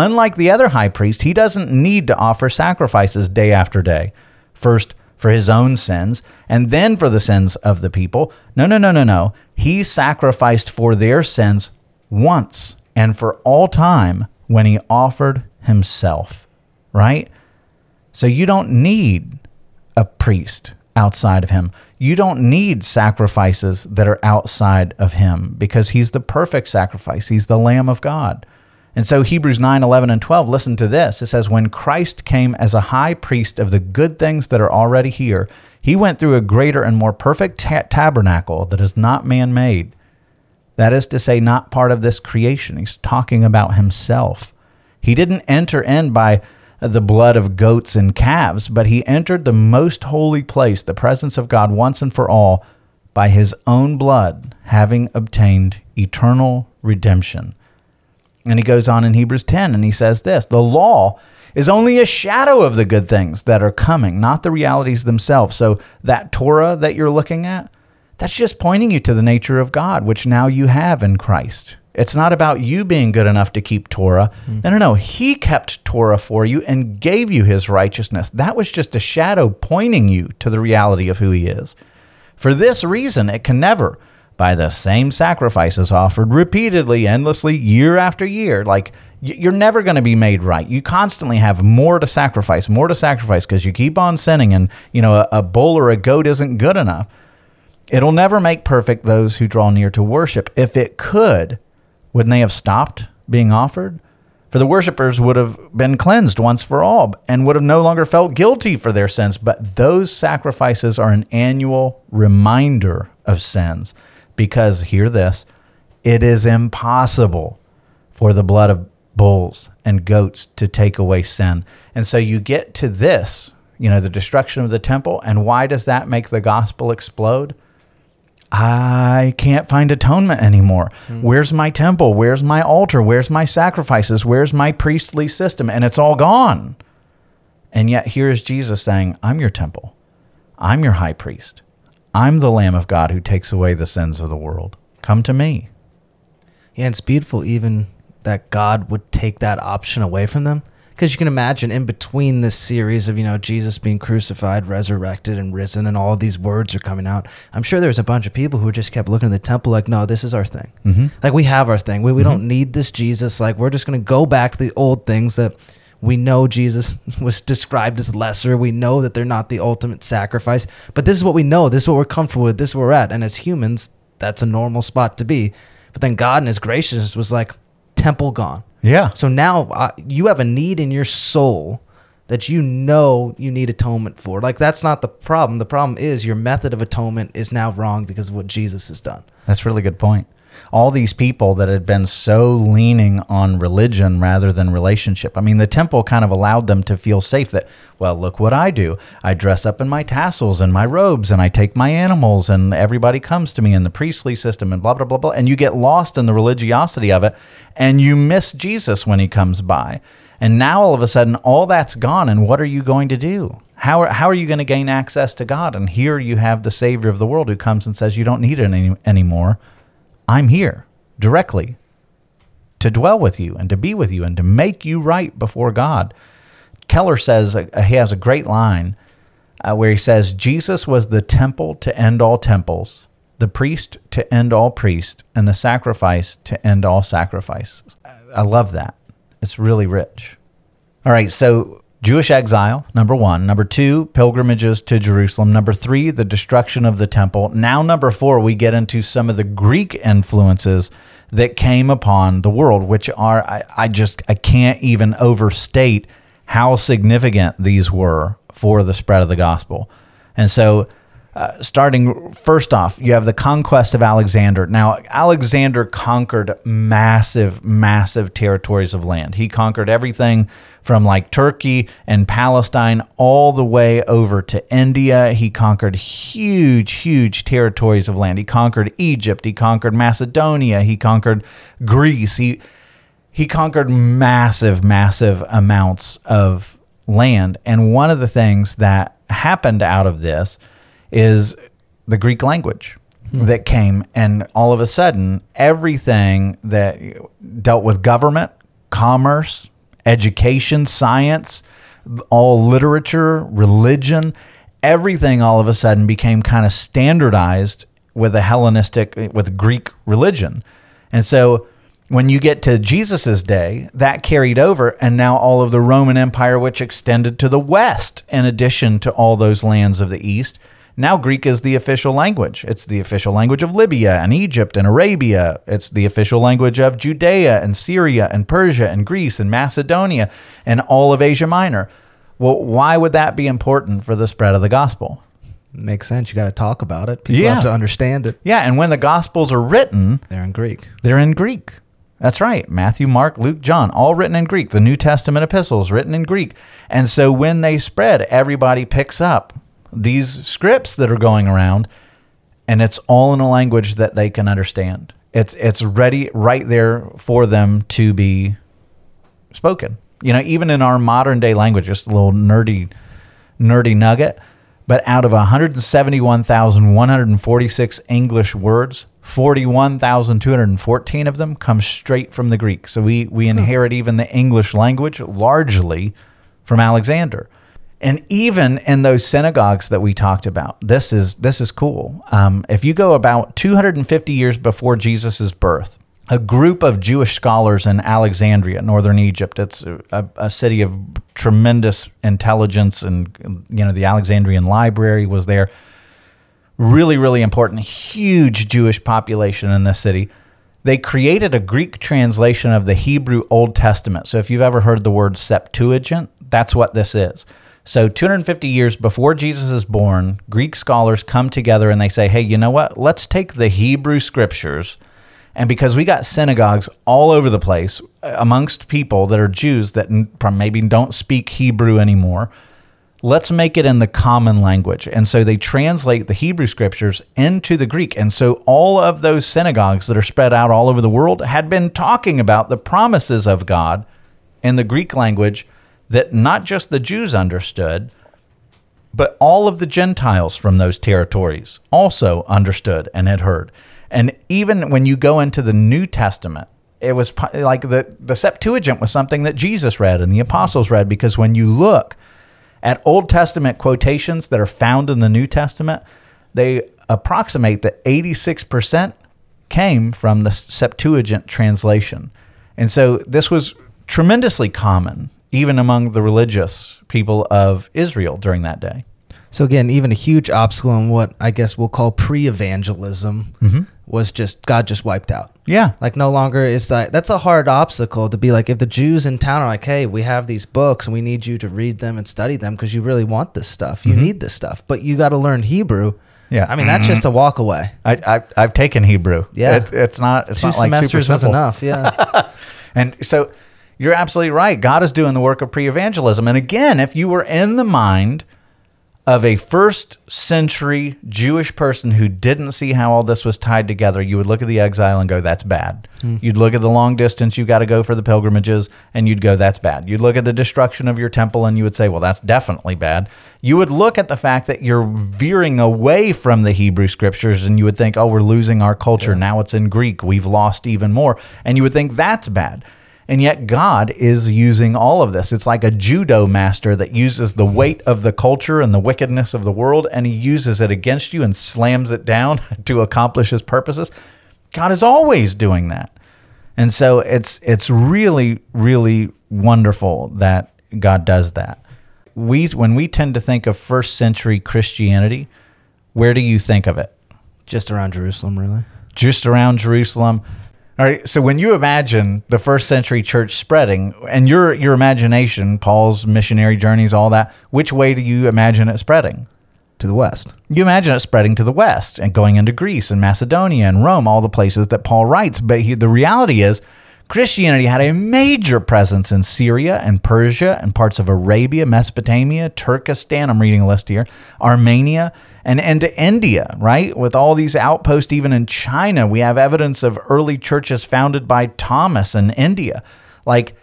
Unlike the other high priest, he doesn't need to offer sacrifices day after day. First, for his own sins, and then for the sins of the people. No, no, no, no, no. He sacrificed for their sins once and for all time when he offered himself, right? So you don't need a priest outside of him. You don't need sacrifices that are outside of him because he's the perfect sacrifice. He's the Lamb of God. And so Hebrews 9, 11, and 12, listen to this. It says, When Christ came as a high priest of the good things that are already here, he went through a greater and more perfect ta- tabernacle that is not man made. That is to say, not part of this creation. He's talking about himself. He didn't enter in by the blood of goats and calves, but he entered the most holy place, the presence of God, once and for all, by his own blood, having obtained eternal redemption. And he goes on in Hebrews 10 and he says this The law is only a shadow of the good things that are coming, not the realities themselves. So that Torah that you're looking at, That's just pointing you to the nature of God, which now you have in Christ. It's not about you being good enough to keep Torah. Hmm. No, no, no. He kept Torah for you and gave you his righteousness. That was just a shadow pointing you to the reality of who he is. For this reason, it can never, by the same sacrifices offered repeatedly, endlessly, year after year, like you're never going to be made right. You constantly have more to sacrifice, more to sacrifice because you keep on sinning, and you know a, a bull or a goat isn't good enough. It'll never make perfect those who draw near to worship. If it could, wouldn't they have stopped being offered? For the worshippers would have been cleansed once for all and would have no longer felt guilty for their sins. But those sacrifices are an annual reminder of sins because, hear this, it is impossible for the blood of bulls and goats to take away sin. And so you get to this, you know, the destruction of the temple. And why does that make the gospel explode? I can't find atonement anymore. Hmm. Where's my temple? Where's my altar? Where's my sacrifices? Where's my priestly system? And it's all gone. And yet here's Jesus saying, I'm your temple. I'm your high priest. I'm the Lamb of God who takes away the sins of the world. Come to me. Yeah, it's beautiful even that God would take that option away from them. Because you can imagine in between this series of, you know, Jesus being crucified, resurrected, and risen, and all these words are coming out, I'm sure there's a bunch of people who just kept looking at the temple like, no, this is our thing. Mm-hmm. Like, we have our thing. We, we don't need this Jesus. Like, we're just going to go back to the old things that we know Jesus was described as lesser. We know that they're not the ultimate sacrifice. But this is what we know. This is what we're comfortable with. This is where we're at. And as humans, that's a normal spot to be. But then God in His graciousness was like, temple gone. Yeah. So now uh, you have a need in your soul that you know you need atonement for. Like that's not the problem. The problem is your method of atonement is now wrong because of what Jesus has done. That's a really good point. All these people that had been so leaning on religion rather than relationship. I mean, the temple kind of allowed them to feel safe that, well, look what I do. I dress up in my tassels and my robes and I take my animals and everybody comes to me in the priestly system and blah, blah, blah, blah. And you get lost in the religiosity of it and you miss Jesus when he comes by. And now all of a sudden, all that's gone. And what are you going to do? How are, how are you going to gain access to God? And here you have the Savior of the world who comes and says, You don't need it any, anymore. I'm here directly to dwell with you and to be with you and to make you right before God. Keller says uh, he has a great line uh, where he says, Jesus was the temple to end all temples, the priest to end all priests, and the sacrifice to end all sacrifices. I love that. It's really rich. All right, so Jewish exile, number one. Number two, pilgrimages to Jerusalem. Number three, the destruction of the temple. Now, number four, we get into some of the Greek influences that came upon the world, which are, I, I just, I can't even overstate how significant these were for the spread of the gospel. And so, uh, starting first off, you have the conquest of Alexander. Now, Alexander conquered massive, massive territories of land. He conquered everything from like Turkey and Palestine all the way over to India. He conquered huge, huge territories of land. He conquered Egypt. He conquered Macedonia. He conquered Greece. He he conquered massive, massive amounts of land. And one of the things that happened out of this is the Greek language hmm. that came. And all of a sudden, everything that dealt with government, commerce, education, science, all literature, religion, everything all of a sudden became kind of standardized with a Hellenistic, with Greek religion. And so when you get to Jesus's day, that carried over, and now all of the Roman Empire, which extended to the west, in addition to all those lands of the east, now Greek is the official language. It's the official language of Libya and Egypt and Arabia. It's the official language of Judea and Syria and Persia and Greece and Macedonia and all of Asia Minor. Well, why would that be important for the spread of the gospel? Makes sense. You got to talk about it. People Yeah. have to understand it. Yeah, and when the gospels are written, They're in Greek. They're in Greek. That's right. Matthew, Mark, Luke, John, all written in Greek. The New Testament epistles written in Greek. And so when they spread, everybody picks up these scripts that are going around and it's all in a language that they can understand. It's it's ready right there for them to be spoken. You know, even in our modern day language, just a little nerdy nerdy nugget. But out of 171,146 English words, 41,214 of them come straight from the Greek. So we, we inherit even the English language largely from Alexander. And even in those synagogues that we talked about, this is this is cool. Um, if you go about 250 years before Jesus' birth, a group of Jewish scholars in Alexandria, northern Egypt. It's a, a, city of tremendous intelligence, and you know the Alexandrian Library was there. Really, really important, huge Jewish population in this city. They created a Greek translation of the Hebrew Old Testament. So, if you've ever heard the word Septuagint, that's what this is. So, 250 years before Jesus is born, Greek scholars come together and they say, hey, you know what? Let's take the Hebrew scriptures and because we got synagogues all over the place uh, amongst people that are Jews that maybe don't speak Hebrew anymore, let's make it in the common language. And so they translate the Hebrew scriptures into the Greek. And so all of those synagogues that are spread out all over the world had been talking about the promises of God in the Greek language that not just the Jews understood, but all of the Gentiles from those territories also understood and had heard. And even when you go into the New Testament, it was like the, the Septuagint was something that Jesus read and the apostles read because when you look at Old Testament quotations that are found in the New Testament, they approximate that 86% came from the Septuagint translation. And so this was tremendously common even among the religious people of Israel during that day. So again, even a huge obstacle in what I guess we'll call pre-evangelism mm-hmm. was just God just wiped out. Yeah, like no longer is that. That's a hard obstacle to be like if the Jews in town are like, hey, we have these books and we need you to read them and study them because you really want this stuff. You mm-hmm. need this stuff, but you got to learn Hebrew. Yeah, I mean that's mm-hmm. just a walk away. I, I have taken Hebrew. Yeah, it, it's not. It's Two not like semesters was enough. Yeah, and so you're absolutely right. God is doing the work of pre-evangelism, and again, if you were in the mind of a first century Jewish person who didn't see how all this was tied together, you would look at the exile and go, that's bad. Mm. You'd look at the long distance you got to go for the pilgrimages and you'd go, that's bad. You'd look at the destruction of your temple and you would say, well, that's definitely bad. You would look at the fact that you're veering away from the Hebrew scriptures and you would think, oh, we're losing our culture. Yeah. Now it's in Greek. We've lost even more. And you would think that's bad. And yet, God is using all of this. It's like a judo master that uses the weight of the culture and the wickedness of the world, and he uses it against you and slams it down to accomplish his purposes. God is always doing that. And so it's it's really really wonderful that God does that. We when we tend to think of first century Christianity, where do you think of it? Just around Jerusalem, really. Just around Jerusalem. All right. So when you imagine the first century church spreading and your your imagination, Paul's missionary journeys, all that, which way do you imagine it spreading? To the west. You imagine it spreading to the west and going into Greece and Macedonia and Rome, all the places that Paul writes. But he, the reality is, Christianity had a major presence in Syria and Persia and parts of Arabia, Mesopotamia, Turkestan. I'm reading a list here, Armenia, and, and to India, right? With all these outposts, even in China, we have evidence of early churches founded by Thomas in India. Like,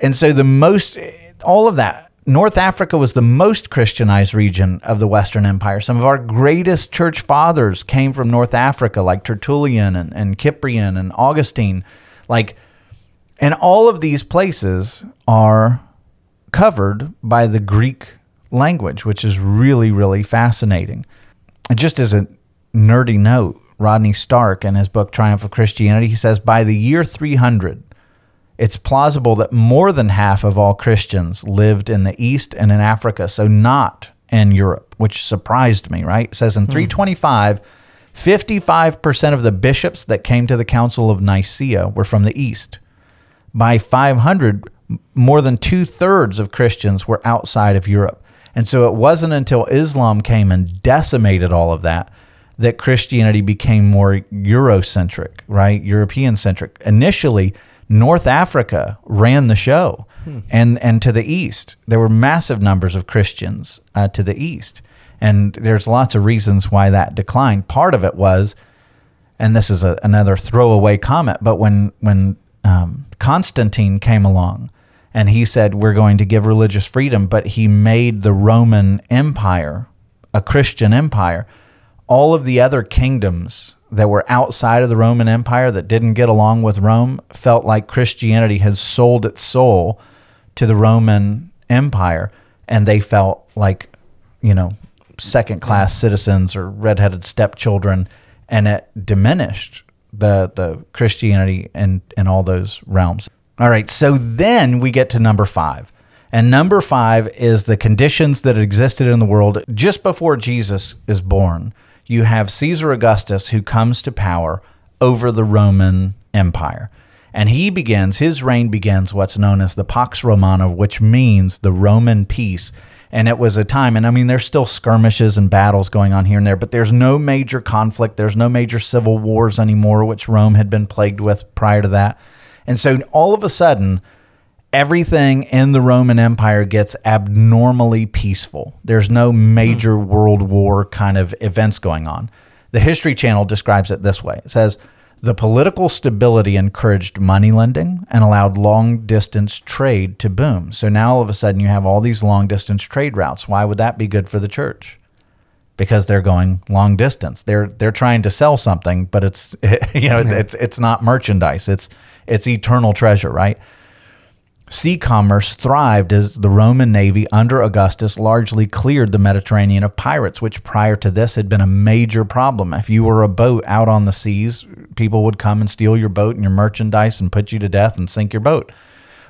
and so the most, all of that, North Africa was the most Christianized region of the Western Empire. Some of our greatest church fathers came from North Africa, like Tertullian and, and Cyprian and Augustine. Like, and all of these places are covered by the Greek language, which is really, really fascinating. Just as a nerdy note, Rodney Stark in his book Triumph of Christianity, he says by the year 300, it's plausible that more than half of all Christians lived in the East and in Africa, so not in Europe, which surprised me, right? It says in hmm. 325, 55% of the bishops that came to the Council of Nicaea were from the East. By 500, more than two thirds of Christians were outside of Europe. And so it wasn't until Islam came and decimated all of that that Christianity became more Eurocentric, right? European centric. Initially, North Africa ran the show, hmm. and and to the east there were massive numbers of Christians uh, to the east, and there's lots of reasons why that declined. Part of it was, and this is a, another throwaway comment, but when when um, Constantine came along, and he said we're going to give religious freedom, but he made the Roman Empire a Christian empire, all of the other kingdoms that were outside of the Roman Empire that didn't get along with Rome felt like Christianity has sold its soul to the Roman Empire, and they felt like, you know, second class citizens or redheaded stepchildren, and it diminished the the Christianity and in all those realms. All right, so then we get to number five. And number five is the conditions that existed in the world just before Jesus is born. You have Caesar Augustus who comes to power over the Roman Empire. And he begins, his reign begins what's known as the Pax Romana, which means the Roman peace. And it was a time, and I mean, there's still skirmishes and battles going on here and there, but there's no major conflict. There's no major civil wars anymore, which Rome had been plagued with prior to that. And so all of a sudden, everything in the Roman Empire gets abnormally peaceful. There's no major hmm. world war kind of events going on. The History Channel describes it this way it says, the political stability encouraged money lending and allowed long distance trade to boom. So now all of a sudden you have all these long distance trade routes. Why would that be good for the church? Because they're going long distance. They're they're trying to sell something, but it's you know it's it's not merchandise. It's it's eternal treasure, right? Sea commerce thrived as the Roman navy under Augustus largely cleared the Mediterranean of pirates, which prior to this had been a major problem. If you were a boat out on the seas, people would come and steal your boat and your merchandise and put you to death and sink your boat.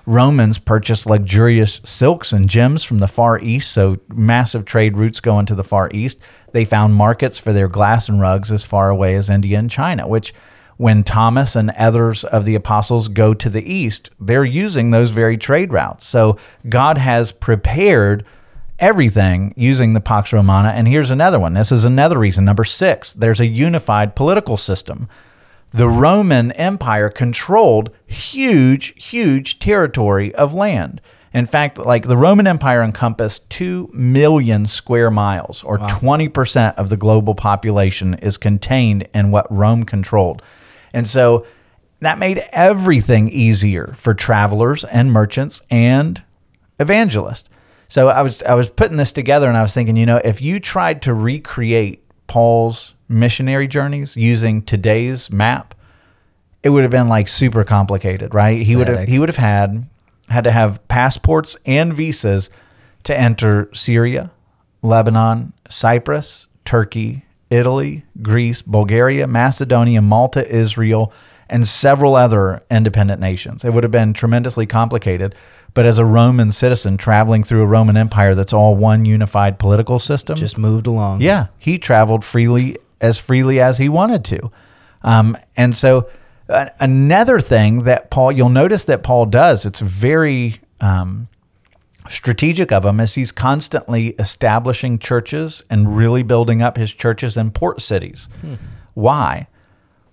Romans purchased luxurious silks and gems from the Far East, so massive trade routes going to the Far East. They found markets for their glass and rugs as far away as India and China, which when Thomas and others of the apostles go to the east, they're using those very trade routes. So God has prepared everything using the Pax Romana. And here's another one. This is another reason. Number six, there's a unified political system. The Roman Empire controlled huge, huge territory of land. In fact, like the Roman Empire encompassed 2 million square miles, or 20% of the global population is contained in what Rome controlled. And so that made everything easier for travelers and merchants and evangelists. So I was I was putting this together and I was thinking, you know, if you tried to recreate Paul's missionary journeys using today's map, it would have been like super complicated, right? He would have he would have had had to have passports and visas to enter Syria, Lebanon, Cyprus, Turkey, Italy, Greece, Bulgaria, Macedonia, Malta, Israel, and several other independent nations. It would have been tremendously complicated. But as a Roman citizen traveling through a Roman empire that's all one unified political system, Just moved along. yeah, he traveled freely as freely as he wanted to. Um, and so, uh, another thing that Paul, you'll notice that Paul does, it's very um, strategic of him, is he's constantly establishing churches and really building up his churches in port cities. Hmm. Why?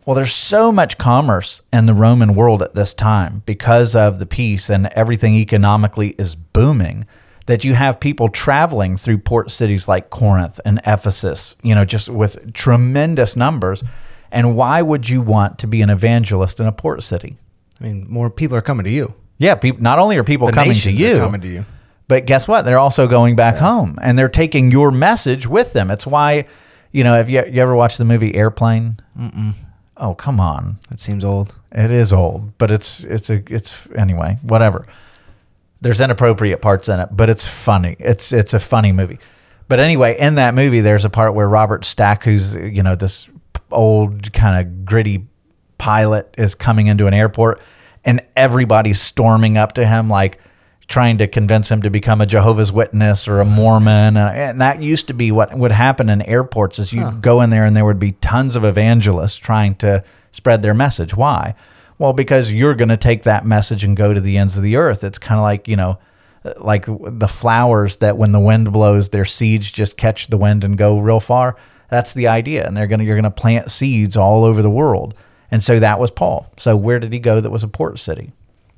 Well, there's so much commerce in the Roman world at this time because of the peace and everything economically is booming that you have people traveling through port cities like Corinth and Ephesus, you know, just with tremendous numbers. And why would you want to be an evangelist in a port city? I mean, more people are coming to you. Yeah, people, not only are people The coming to you, coming to you. But guess what? They're also going back home and they're taking your message with them. It's why, you know, have you, you ever watched the movie Airplane? Mm-mm. Oh, come on. That seems old. It is old, but it's it's a it's anyway, whatever. There's inappropriate parts in it, but it's funny. It's it's a funny movie. But anyway, in that movie there's a part where Robert Stack who's, you know, this old kind of gritty pilot is coming into an airport and everybody's storming up to him like trying to convince him to become a Jehovah's Witness or a Mormon. Uh, And that used to be what would happen in airports is you go in there and there would be tons of evangelists trying to spread their message. Why? Well, because you're going to take that message and go to the ends of the earth. It's kind of like, you know, like the flowers that when the wind blows, their seeds just catch the wind and go real far. That's the idea. And they're going to, you're going to plant seeds all over the world. And so that was Paul. So where did he go that was a port city?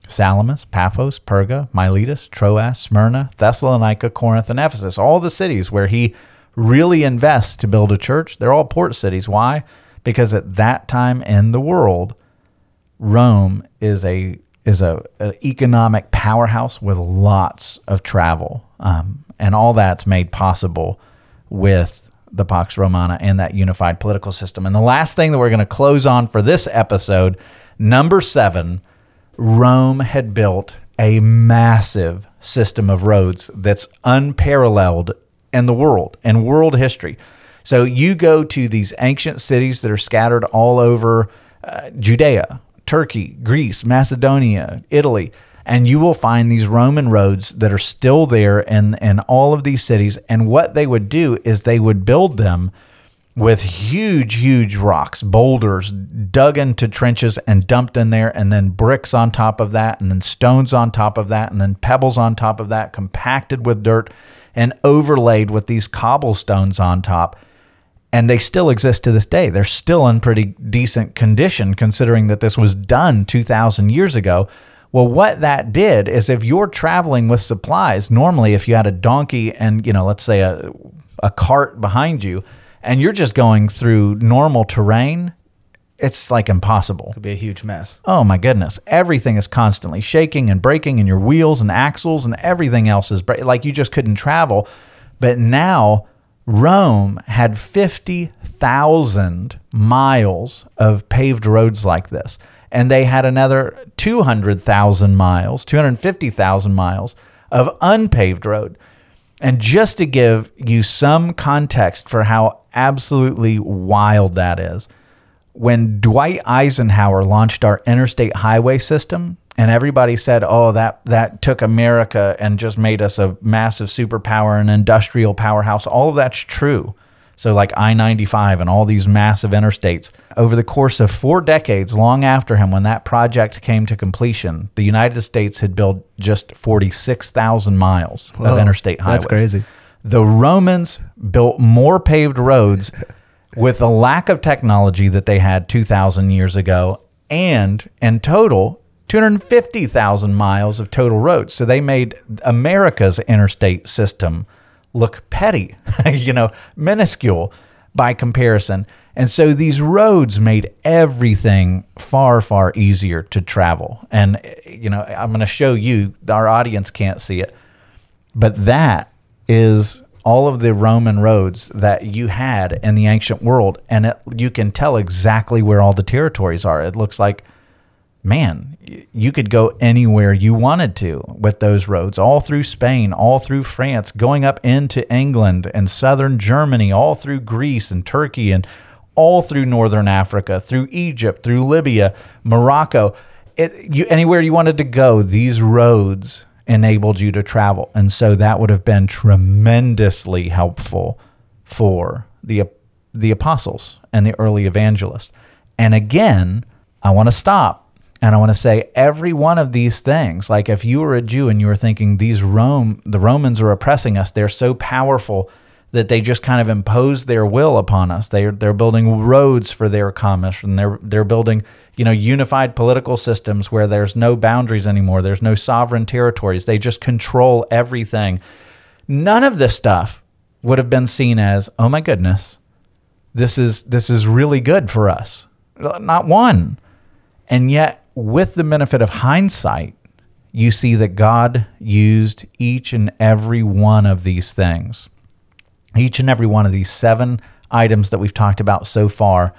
Salamis, Paphos, Perga, Miletus, Troas, Smyrna, Thessalonica, Corinth, and Ephesus. All the cities where he really invests to build a church, they're all port cities. Why? Because at that time in the world, Rome is a is a an economic powerhouse with lots of travel, um, and all that's made possible with the Pax Romana and that unified political system. And the last thing that we're going to close on for this episode, number seven, Rome had built a massive system of roads that's unparalleled in the world and world history. So you go to these ancient cities that are scattered all over uh, Judea, Turkey, Greece, Macedonia, Italy, and you will find these Roman roads that are still there in, in all of these cities. And what they would do is they would build them with huge, huge rocks, boulders dug into trenches and dumped in there, and then bricks on top of that, and then stones on top of that, and then pebbles on top of that, compacted with dirt and overlaid with these cobblestones on top. And they still exist to this day. They're still in pretty decent condition considering that this was done 2,000 years ago. Well, what that did is if you're traveling with supplies, normally if you had a donkey and, you know, let's say a, a cart behind you, and you're just going through normal terrain, it's like impossible. Could be a huge mess. Oh my goodness. Everything is constantly shaking and breaking, and your wheels and axles and everything else is break- like you just couldn't travel. But now, Rome had 50,000 miles of paved roads like this. And they had another 200,000 miles, 250,000 miles of unpaved road. And just to give you some context for how absolutely wild that is, when Dwight Eisenhower launched our interstate highway system, and everybody said, "Oh, that that took America and just made us a massive superpower and industrial powerhouse." All of that's true. So, like I 95 and all these massive interstates. Over the course of four decades, long after him, when that project came to completion, the United States had built just 46,000 miles Whoa, of interstate highways. that's crazy. The Romans built more paved roads with the lack of technology that they had 2,000 years ago, and in total, 250,000 miles of total roads. So they made America's interstate system look petty, you know, minuscule by comparison. And so these roads made everything far, far easier to travel. And, you know, I'm going to show you, our audience can't see it, but that is all of the Roman roads that you had in the ancient world. And it, you can tell exactly where all the territories are. It looks like, man, you could go anywhere you wanted to with those roads, all through Spain, all through France, going up into England and southern Germany, all through Greece and Turkey, and all through northern Africa, through Egypt, through Libya, Morocco. It, you, anywhere you wanted to go, these roads enabled you to travel. And so that would have been tremendously helpful for the the apostles and the early evangelists. And again, I want to stop and I want to say every one of these things, like if you were a Jew and you were thinking these Rome the Romans are oppressing us, they're so powerful that they just kind of impose their will upon us. They're they're building roads for their commerce and they're they're building, you know, unified political systems where there's no boundaries anymore. There's no sovereign territories. They just control everything. None of this stuff would have been seen as, "Oh my goodness, this is this is really good for us." Not one. And yet with the benefit of hindsight, you see that God used each and every one of these things each and every one of these seven items that we've talked about so far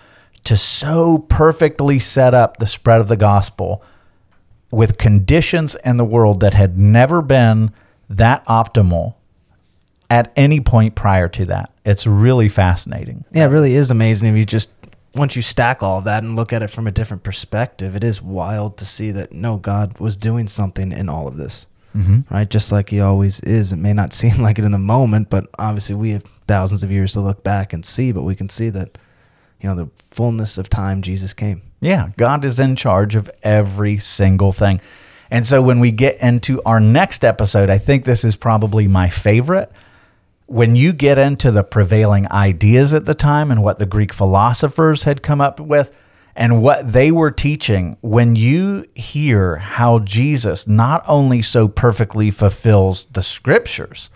to so perfectly set up the spread of the gospel with conditions in the world that had never been that optimal at any point prior to that. It's really fascinating. Yeah, it really is amazing if you just once you stack all of that and look at it from a different perspective, it is wild to see that no God was doing something in all of this. Mm-hmm. Right? Just like he always is. It may not seem like it in the moment, but obviously we have thousands of years to look back and see, but we can see that you know, the fullness of time Jesus came. Yeah, God is in charge of every single thing. And so when we get into our next episode, I think this is probably my favorite. When you get into the prevailing ideas at the time and what the Greek philosophers had come up with and what they were teaching, when you hear how Jesus not only so perfectly fulfills the scriptures,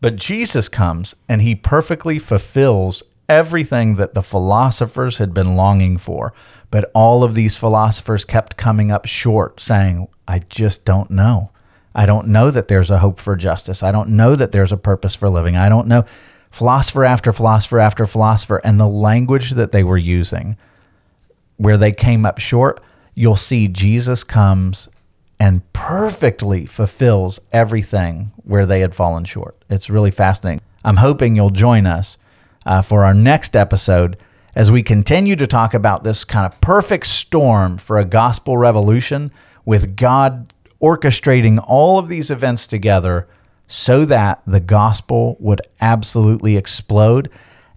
but Jesus comes and he perfectly fulfills everything that the philosophers had been longing for. But all of these philosophers kept coming up short, saying, I just don't know. I don't know that there's a hope for justice. I don't know that there's a purpose for living. I don't know. philosopher after philosopher after philosopher, and the language that they were using, where they came up short, you'll see Jesus comes and perfectly fulfills everything where they had fallen short. It's really fascinating. I'm hoping you'll join us uh, for our next episode as we continue to talk about this kind of perfect storm for a gospel revolution with God orchestrating all of these events together so that the gospel would absolutely explode.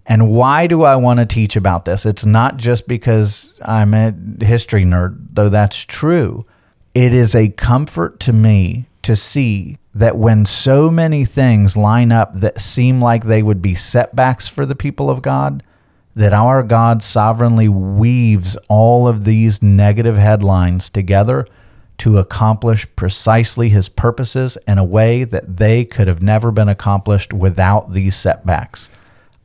And why do I want to teach about this? It's not just because I'm a history nerd, though that's true. It is a comfort to me to see that when so many things line up that seem like they would be setbacks for the people of God, that our God sovereignly weaves all of these negative headlines together to accomplish precisely his purposes in a way that they could have never been accomplished without these setbacks.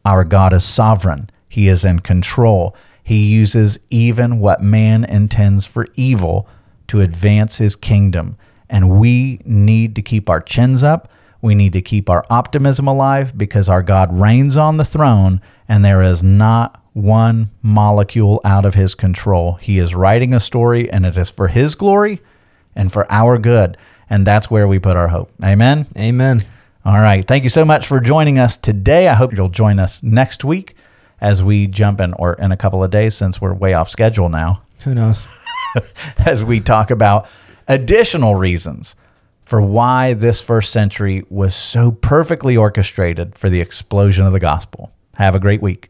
Our God is sovereign, he is in control. He uses even what man intends for evil to advance his kingdom. And we need to keep our chins up. We need to keep our optimism alive because our God reigns on the throne and there is not one molecule out of his control. He is writing a story and it is for his glory and for our good. And that's where we put our hope. Amen. Amen. All right. Thank you so much for joining us today. I hope you'll join us next week as we jump in, or in a couple of days since we're way off schedule now, Who knows? as we talk about additional reasons for why this first century was so perfectly orchestrated for the explosion of the gospel. Have a great week.